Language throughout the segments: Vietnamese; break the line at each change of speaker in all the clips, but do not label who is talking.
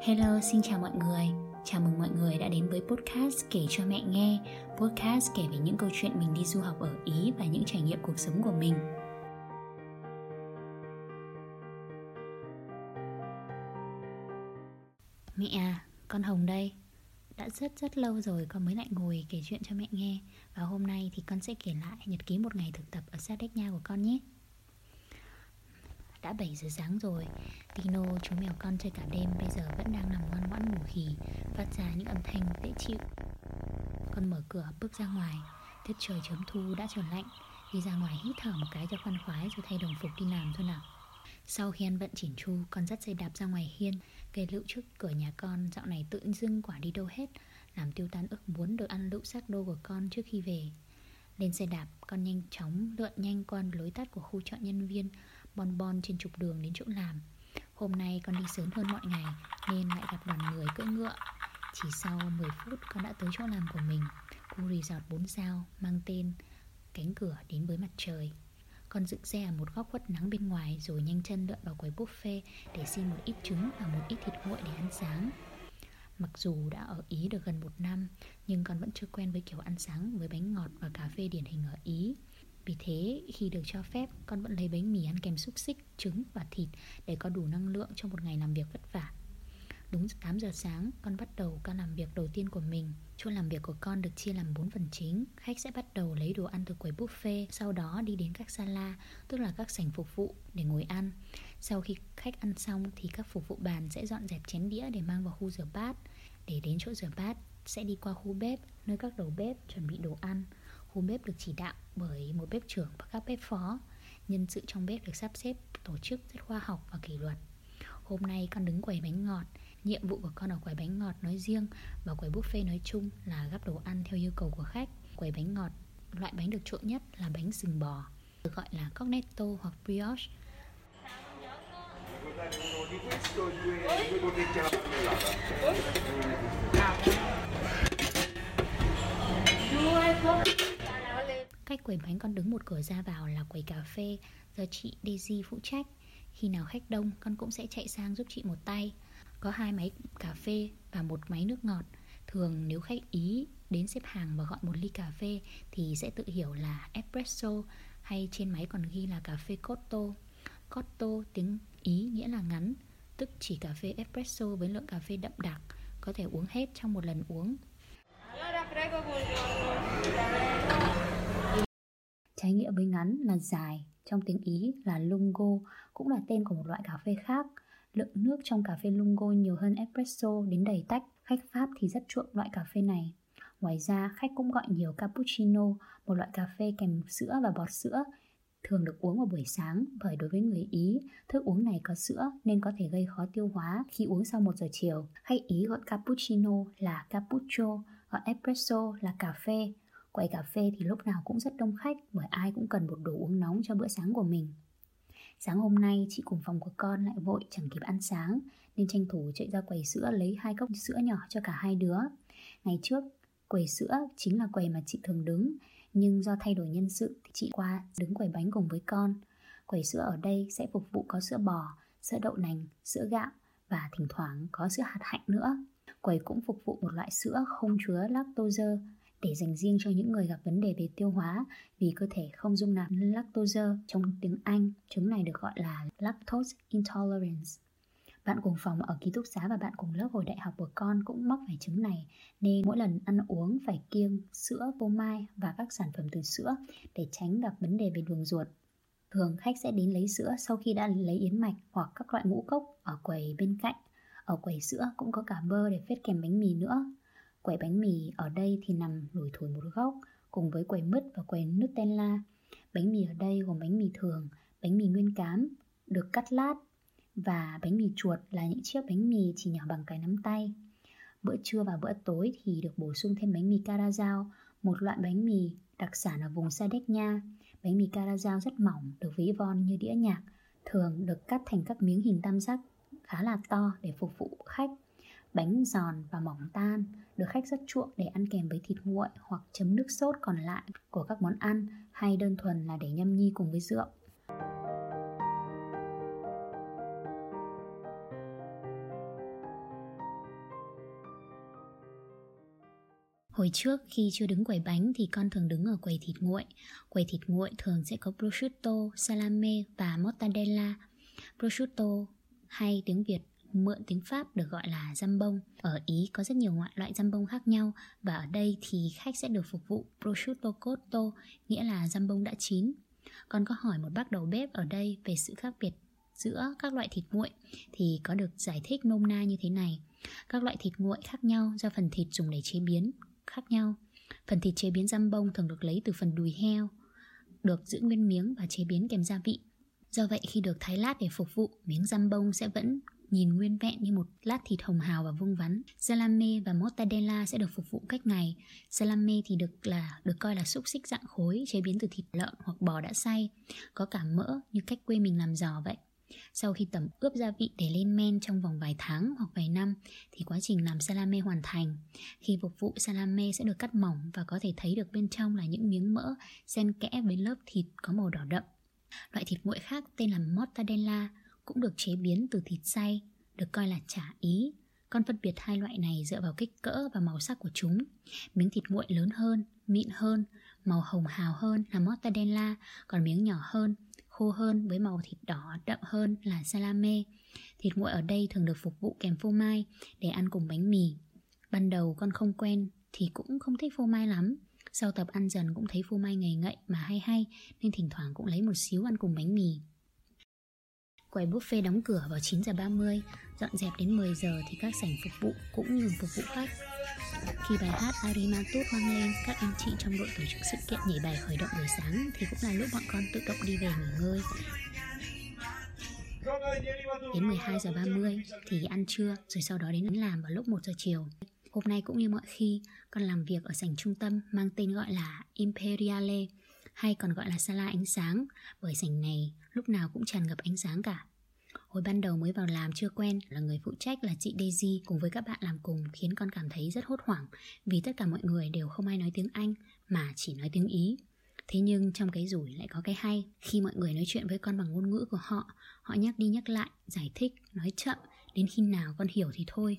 Hello, xin chào mọi người. Chào mừng mọi người đã đến với podcast kể cho mẹ nghe. Podcast kể về những câu chuyện mình đi du học ở Ý và những trải nghiệm cuộc sống của mình. Mẹ à, con Hồng đây. Đã rất rất lâu rồi con mới lại ngồi kể chuyện cho mẹ nghe Và hôm nay thì con sẽ kể lại nhật ký một ngày thực tập ở Sadek Nha của con nhé đã 7 giờ sáng rồi. Tino, chú mèo con chơi cả đêm Bây giờ vẫn đang nằm ngoan ngoãn ngủ khỉ Phát ra những âm thanh dễ chịu. Con mở cửa bước ra ngoài. Tiết trời chớm thu đã trở lạnh. Đi ra ngoài hít thở một cái cho khoan khoái Rồi thay đồng phục đi làm thôi nào. Sau khi ăn vận chỉn chu Con dắt xe đạp ra ngoài hiên Cây lựu trước cửa nhà con Dạo này tự dưng quả đi đâu hết Làm tiêu tan ước muốn được ăn lựu xác đô của con trước khi về. Lên xe đạp, con nhanh chóng lượn nhanh qua lối tắt của khu chợ nhân viên Bon bon trên trục đường đến chỗ làm. Hôm nay con đi sớm hơn mọi ngày, Nên lại gặp đoàn người cưỡi ngựa. Chỉ sau 10 phút, con đã tới chỗ làm của mình. Khu resort 4 sao, Mang tên Cánh cửa đến với mặt trời. Con dựng xe ở một góc khuất nắng bên ngoài, Rồi nhanh chân lượn vào quầy buffet Để xin một ít trứng và một ít thịt nguội để ăn sáng. Mặc dù đã ở Ý được gần một năm, Nhưng con vẫn chưa quen với kiểu ăn sáng với bánh ngọt và cà phê điển hình ở Ý vì thế khi được cho phép con vẫn lấy bánh mì ăn kèm xúc xích, trứng và thịt để có đủ năng lượng cho một ngày làm việc vất vả. Đúng 8 giờ sáng, con bắt đầu ca làm việc đầu tiên của mình. Chỗ làm việc của con được chia làm 4 phần chính. Khách sẽ bắt đầu lấy đồ ăn từ quầy buffet, sau đó đi đến các sala, tức là các sảnh phục vụ để ngồi ăn. Sau khi khách ăn xong thì các phục vụ bàn sẽ dọn dẹp chén đĩa để mang vào khu rửa bát. Để đến chỗ rửa bát sẽ đi qua khu bếp, nơi các đầu bếp chuẩn bị đồ ăn. Khu bếp được chỉ đạo bởi một bếp trưởng và các bếp phó. Nhân sự trong bếp được sắp xếp tổ chức rất khoa học và kỷ luật. Hôm nay con đứng quầy bánh ngọt. Nhiệm vụ của con ở quầy bánh ngọt nói riêng Và quầy buffet nói chung là gắp đồ ăn theo yêu cầu của khách. Quầy bánh ngọt, loại bánh được trộn nhất là bánh sừng bò Được gọi là cornetto hoặc brioche. Cách quầy bánh con đứng một cửa ra vào là quầy cà phê. Do chị Daisy phụ trách. Khi nào khách đông, con cũng sẽ chạy sang giúp chị một tay. Có hai máy cà phê và một máy nước ngọt. Thường nếu khách Ý đến xếp hàng và gọi một ly cà phê Thì sẽ tự hiểu là espresso, Hay trên máy còn ghi là cà phê cotto. Cotto tiếng Ý nghĩa là ngắn, Tức chỉ cà phê espresso với lượng cà phê đậm đặc, Có thể uống hết trong một lần uống. Trái nghĩa với ngắn là dài, trong tiếng Ý là lungo, cũng là tên của một loại cà phê khác. Lượng nước trong cà phê lungo nhiều hơn espresso đến đầy tách, khách Pháp thì rất chuộng loại cà phê này. Ngoài ra, khách cũng gọi nhiều cappuccino, một loại cà phê kèm sữa và bọt sữa, thường được uống vào buổi sáng bởi đối với người Ý, thức uống này có sữa nên có thể gây khó tiêu hóa khi uống sau 1 giờ chiều. Khách Ý gọi cappuccino là cappuccio, gọi espresso là cà phê, Quầy cà phê thì lúc nào cũng rất đông khách bởi ai cũng cần một đồ uống nóng cho bữa sáng của mình. Sáng hôm nay chị cùng phòng của con lại vội chẳng kịp ăn sáng nên tranh thủ chạy ra quầy sữa lấy hai cốc sữa nhỏ cho cả hai đứa. Ngày trước, quầy sữa chính là quầy mà chị thường đứng nhưng do thay đổi nhân sự thì chị qua đứng quầy bánh cùng với con. Quầy sữa ở đây sẽ phục vụ có sữa bò, sữa đậu nành, sữa gạo và thỉnh thoảng có sữa hạt hạnh nữa. Quầy cũng phục vụ một loại sữa không chứa lactose để dành riêng cho những người gặp vấn đề về tiêu hóa vì cơ thể không dung nạp lactose trong tiếng Anh. Chứng này được gọi là lactose intolerance. Bạn cùng phòng ở ký túc xá và bạn cùng lớp hồi đại học của con cũng mắc phải chứng này nên mỗi lần ăn uống phải kiêng sữa, phô mai và các sản phẩm từ sữa để tránh gặp vấn đề về đường ruột. Thường khách sẽ đến lấy sữa sau khi đã lấy yến mạch hoặc các loại ngũ cốc ở quầy bên cạnh. Ở quầy sữa cũng có cả bơ để phết kèm bánh mì nữa. Quầy bánh mì ở đây thì nằm lủi thủi một góc cùng với quầy mứt và quầy Nutella. Bánh mì ở đây gồm bánh mì thường, bánh mì nguyên cám, được cắt lát và bánh mì chuột là những chiếc bánh mì chỉ nhỏ bằng cái nắm tay. Bữa trưa và bữa tối thì được bổ sung thêm bánh mì carazao, một loại bánh mì đặc sản ở vùng Sa Đéc Nha. Bánh mì carazao rất mỏng, được ví von như đĩa nhạc, thường được cắt thành các miếng hình tam giác khá là to để phục vụ khách. Bánh giòn và mỏng tan được khách rất chuộng để ăn kèm với thịt nguội hoặc chấm nước sốt còn lại của các món ăn hay đơn thuần là để nhâm nhi cùng với rượu. Hồi trước khi chưa đứng quầy bánh thì con thường đứng ở quầy thịt nguội. Quầy thịt nguội thường sẽ có prosciutto, salame và mortadella, Prosciutto hay tiếng Việt mượn tiếng Pháp được gọi là răm bông. Ở Ý có rất nhiều loại loại răm bông khác nhau và ở đây thì khách sẽ được phục vụ prosciutto cotto, nghĩa là răm bông đã chín. còn có hỏi một bác đầu bếp ở đây về sự khác biệt giữa các loại thịt nguội thì có được giải thích nôm na như thế này. Các loại thịt nguội khác nhau do phần thịt dùng để chế biến khác nhau. Phần thịt chế biến răm bông thường được lấy từ phần đùi heo, được giữ nguyên miếng và chế biến kèm gia vị. Do vậy khi được thái lát để phục vụ, miếng răm bông sẽ vẫn nhìn nguyên vẹn như một lát thịt hồng hào và vuông vắn. Salame và mortadella sẽ được phục vụ cách ngày. Salame thì được là được coi là xúc xích dạng khối chế biến từ thịt lợn hoặc bò đã xay, có cả mỡ như cách quê mình làm giò vậy. Sau khi tẩm ướp gia vị để lên men trong vòng vài tháng hoặc vài năm thì quá trình làm salame hoàn thành. Khi phục vụ salame sẽ được cắt mỏng và có thể thấy được bên trong là những miếng mỡ xen kẽ với lớp thịt có màu đỏ đậm. Loại thịt nguội khác tên là mortadella cũng được chế biến từ thịt xay, được coi là chả ý. Con phân biệt hai loại này dựa vào kích cỡ và màu sắc của chúng. Miếng thịt nguội lớn hơn, mịn hơn, màu hồng hào hơn là mortadella, còn miếng nhỏ hơn, khô hơn với màu thịt đỏ đậm hơn là salame. Thịt nguội ở đây thường được phục vụ kèm phô mai để ăn cùng bánh mì. Ban đầu con không quen thì cũng không thích phô mai lắm. Sau tập ăn dần cũng thấy phô mai ngầy ngậy mà hay hay nên thỉnh thoảng cũng lấy một xíu ăn cùng bánh mì. Quầy buffet đóng cửa vào 9 giờ 30, dọn dẹp đến 10 giờ thì các sảnh phục vụ cũng ngừng phục vụ khách. Khi bài hát Arimatut vang lên, các anh chị trong đội tổ chức sự kiện nhảy bài khởi động buổi sáng thì cũng là lúc bọn con tự động đi về nghỉ ngơi. Đến 12 giờ 30 thì ăn trưa rồi sau đó đến làm vào lúc 1 giờ chiều. Hôm nay cũng như mọi khi, con làm việc ở sảnh trung tâm mang tên gọi là Imperiale hay còn gọi là sala ánh sáng bởi sảnh này lúc nào cũng tràn ngập ánh sáng cả. Hồi ban đầu mới vào làm chưa quen là người phụ trách là chị Daisy cùng với các bạn làm cùng khiến con cảm thấy rất hốt hoảng vì tất cả mọi người đều không ai nói tiếng Anh mà chỉ nói tiếng Ý. Thế nhưng trong cái rủi lại có cái hay Khi mọi người nói chuyện với con bằng ngôn ngữ của họ Họ nhắc đi nhắc lại, giải thích, nói chậm Đến khi nào con hiểu thì thôi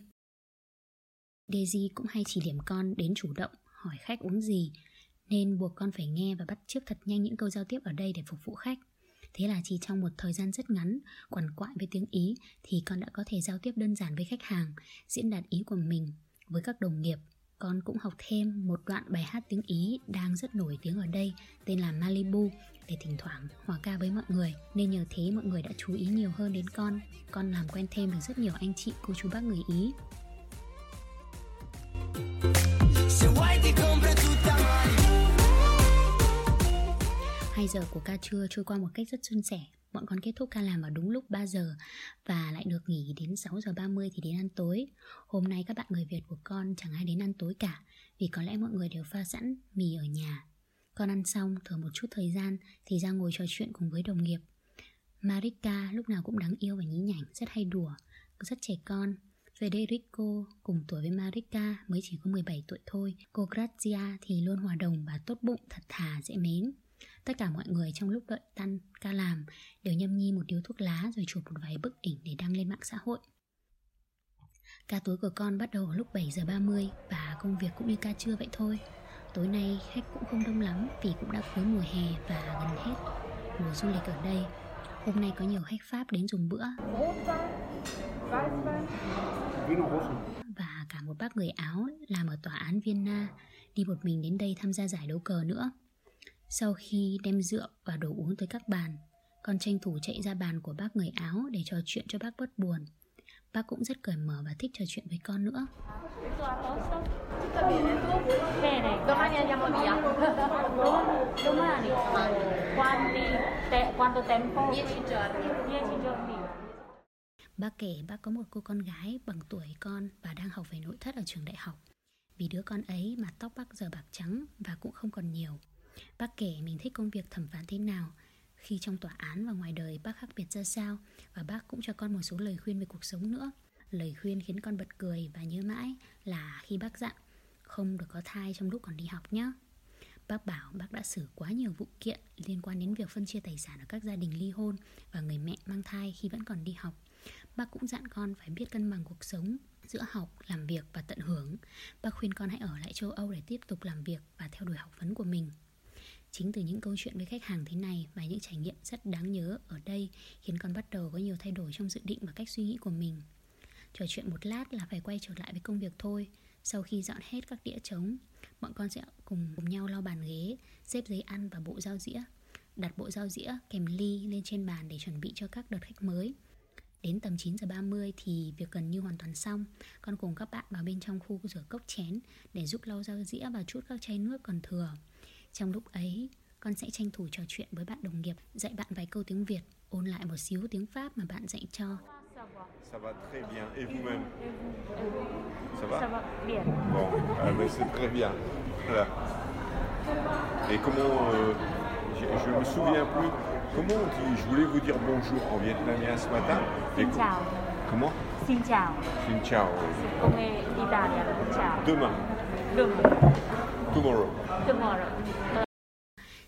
Daisy cũng hay chỉ điểm con đến chủ động Hỏi khách uống gì nên buộc con phải nghe và bắt chước thật nhanh những câu giao tiếp ở đây để phục vụ khách. Thế là chỉ trong một thời gian rất ngắn, quằn quại với tiếng Ý thì con đã có thể giao tiếp đơn giản với khách hàng, diễn đạt ý của mình. Với các đồng nghiệp. Con cũng học thêm một đoạn bài hát tiếng Ý đang rất nổi tiếng ở đây tên là Malibu để thỉnh thoảng hòa ca với mọi người. Nên nhờ thế mọi người đã chú ý nhiều hơn đến con. Con làm quen thêm được rất nhiều anh chị cô chú bác người ý. 2 giờ của ca trưa trôi qua một cách rất suôn sẻ. Bọn con kết thúc ca làm vào đúng lúc 3 giờ Và lại được nghỉ đến 6 giờ 30 thì đến ăn tối. Hôm nay các bạn người Việt của con chẳng ai đến ăn tối cả Vì có lẽ mọi người đều pha sẵn mì ở nhà. Con ăn xong thừa một chút thời gian Thì ra ngồi trò chuyện cùng với đồng nghiệp. Marika lúc nào cũng đáng yêu và nhí nhảnh Rất hay đùa Rất trẻ con. Federico cùng tuổi với Marika mới chỉ có 17 tuổi thôi. Cô Grazia thì luôn hòa đồng và tốt bụng, thật thà, dễ mến. Tất cả mọi người trong lúc đợi tan ca làm đều nhâm nhi một điếu thuốc lá rồi chụp một vài bức ảnh để đăng lên mạng xã hội. Ca tối của con bắt đầu lúc 7 giờ 30 và công việc cũng như ca trưa vậy thôi. Tối nay, khách cũng không đông lắm vì cũng đã cuối mùa hè và gần hết mùa du lịch ở đây. Hôm nay có nhiều khách Pháp đến dùng bữa Và cả một bác người Áo làm ở tòa án Vienna Đi một mình đến đây tham gia giải đấu cờ nữa sau khi đem rượu và đồ uống tới các bàn Con tranh thủ chạy ra bàn của bác người Áo Để trò chuyện cho bác bớt buồn. Bác cũng rất cởi mở và thích trò chuyện với con nữa. Bác kể bác có một cô con gái bằng tuổi con và đang học về nội thất ở trường đại học. Vì đứa con ấy mà tóc bác giờ bạc trắng và cũng không còn nhiều. Bác kể mình thích công việc thẩm phán thế nào Khi trong tòa án và ngoài đời bác khác biệt ra sao Và bác cũng cho con một số lời khuyên về cuộc sống nữa Lời khuyên khiến con bật cười và nhớ mãi là khi bác dặn Không được có thai trong lúc còn đi học nhé Bác bảo bác đã xử quá nhiều vụ kiện liên quan đến việc phân chia tài sản ở các gia đình ly hôn và người mẹ mang thai khi vẫn còn đi học. Bác cũng dặn con phải biết cân bằng cuộc sống, giữa học, làm việc và tận hưởng. Bác khuyên con hãy ở lại châu Âu để tiếp tục làm việc và theo đuổi học vấn của mình. Chính từ những câu chuyện với khách hàng thế này và những trải nghiệm rất đáng nhớ ở đây khiến con bắt đầu có nhiều thay đổi trong dự định và cách suy nghĩ của mình. Trò chuyện một lát là phải quay trở lại với công việc thôi. Sau khi dọn hết các đĩa trống, bọn con sẽ cùng cùng nhau lau bàn ghế, xếp giấy ăn và bộ dao dĩa. Đặt bộ dao dĩa kèm ly lên trên bàn để chuẩn bị cho các đợt khách mới. Đến tầm 9 giờ 30 thì việc gần như hoàn toàn xong Con cùng các bạn vào bên trong khu rửa cốc chén Để giúp lau dao dĩa và chút các chai nước còn thừa trong lúc ấy, con sẽ tranh thủ trò chuyện với bạn đồng nghiệp Dạy bạn vài câu tiếng Việt Ôn lại một xíu tiếng Pháp mà bạn dạy cho
Ça va très bien. Et vous-même Ça va
Ça va bien.
Bon, ah, ben, c'est très bien. Voilà. Et comment. euh, je, je me souviens plus. Comment on dit Je voulais vous dire bonjour en vietnamien ce matin.
Xin chào.
Comment
Xin chào.
Xin.
Come. Ciao.
Demain.
Demain.
Tomorrow.
Tomorrow.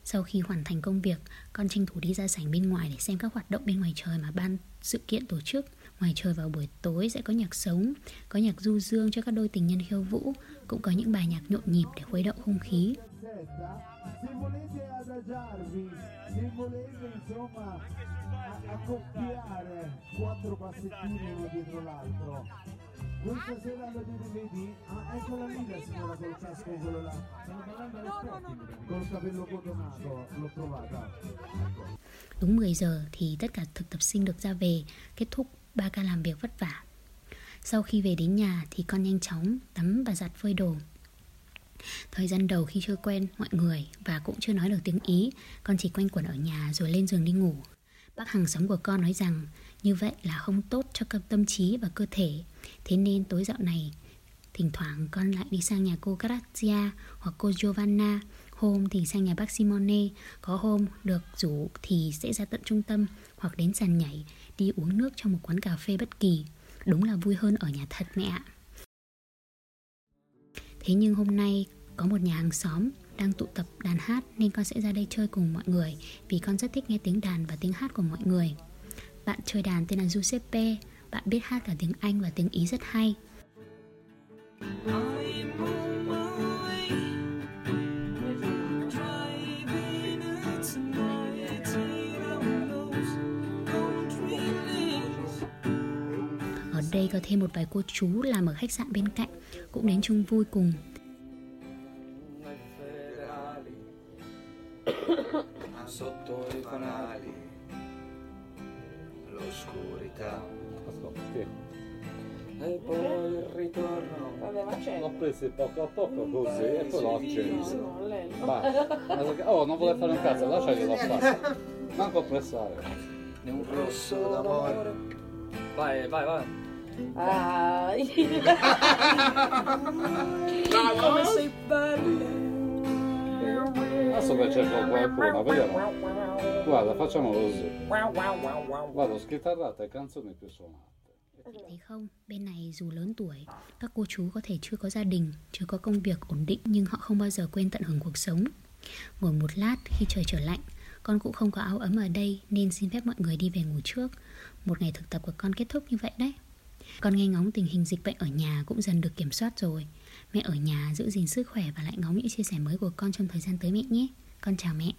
Sau khi hoàn thành công việc, con tranh thủ đi ra sảnh bên ngoài để xem các hoạt động bên ngoài trời mà ban sự kiện tổ chức. Ngoài trời vào buổi tối sẽ có nhạc sống, có nhạc du dương cho các đôi tình nhân khiêu vũ, cũng có những bài nhạc nhộn nhịp để khuấy động không khí.
Questa sera lo dite, vedi? Ah, eccola lì la signora col casco quello là. Stiamo parlando all'esperti. Col capello cotonato, l'ho trovata.
Đúng 10 giờ thì tất cả thực tập sinh được ra về, kết thúc 3 ca làm việc vất vả. Sau khi về đến nhà thì con nhanh chóng tắm và giặt phơi đồ. Thời gian đầu khi chưa quen mọi người và cũng chưa nói được tiếng Ý, con chỉ quanh quẩn ở nhà rồi lên giường đi ngủ. Bác hàng xóm của con nói rằng như vậy là không tốt cho cơ- tâm trí và cơ thể. Thế nên tối dạo này, thỉnh thoảng con lại đi sang nhà cô Grazia hoặc cô Giovanna. Hôm thì sang nhà bác Simone, có hôm được rủ thì sẽ ra tận trung tâm hoặc đến sàn nhảy, đi uống nước trong một quán cà phê bất kỳ. Đúng là vui hơn ở nhà thật mẹ ạ. Thế nhưng hôm nay có một nhà hàng xóm đang tụ tập đàn hát nên con sẽ ra đây chơi cùng mọi người vì con rất thích nghe tiếng đàn và tiếng hát của mọi người. Bạn chơi đàn tên là Giuseppe, bạn biết hát cả tiếng Anh và tiếng Ý rất hay. Ở đây có thêm một vài cô chú làm ở khách sạn bên cạnh cũng đến chung vui cùng.
Sotto i fanali, l'oscurità e poi il ritorno.
Vabbè, ma c'è.
L'ho presi poco a poco così e poi l'ho acceso. Basta. Oh, non vuole fare un cazzo, lascia che lo faccia. Manco pressare.
Di un rosso d'amore. Vai, vai, vai.
Ah, come sei bella.
Adesso che cerco qualcuno, vediamo. Guarda, facciamo così. Vado schitarrate e canzoni più suonate.
Thấy không, bên này dù lớn tuổi, các cô chú có thể chưa có gia đình, chưa có công việc ổn định nhưng họ không bao giờ quên tận hưởng cuộc sống. Ngồi một lát khi trời trở lạnh, con cũng không có áo ấm ở đây nên xin phép mọi người đi về ngủ trước. Một ngày thực tập của con kết thúc như vậy đấy. Con nghe ngóng tình hình dịch bệnh ở nhà cũng dần được kiểm soát rồi. Mẹ ở nhà giữ gìn sức khỏe và lại ngóng những chia sẻ mới của con trong thời gian tới mẹ nhé. Con chào mẹ.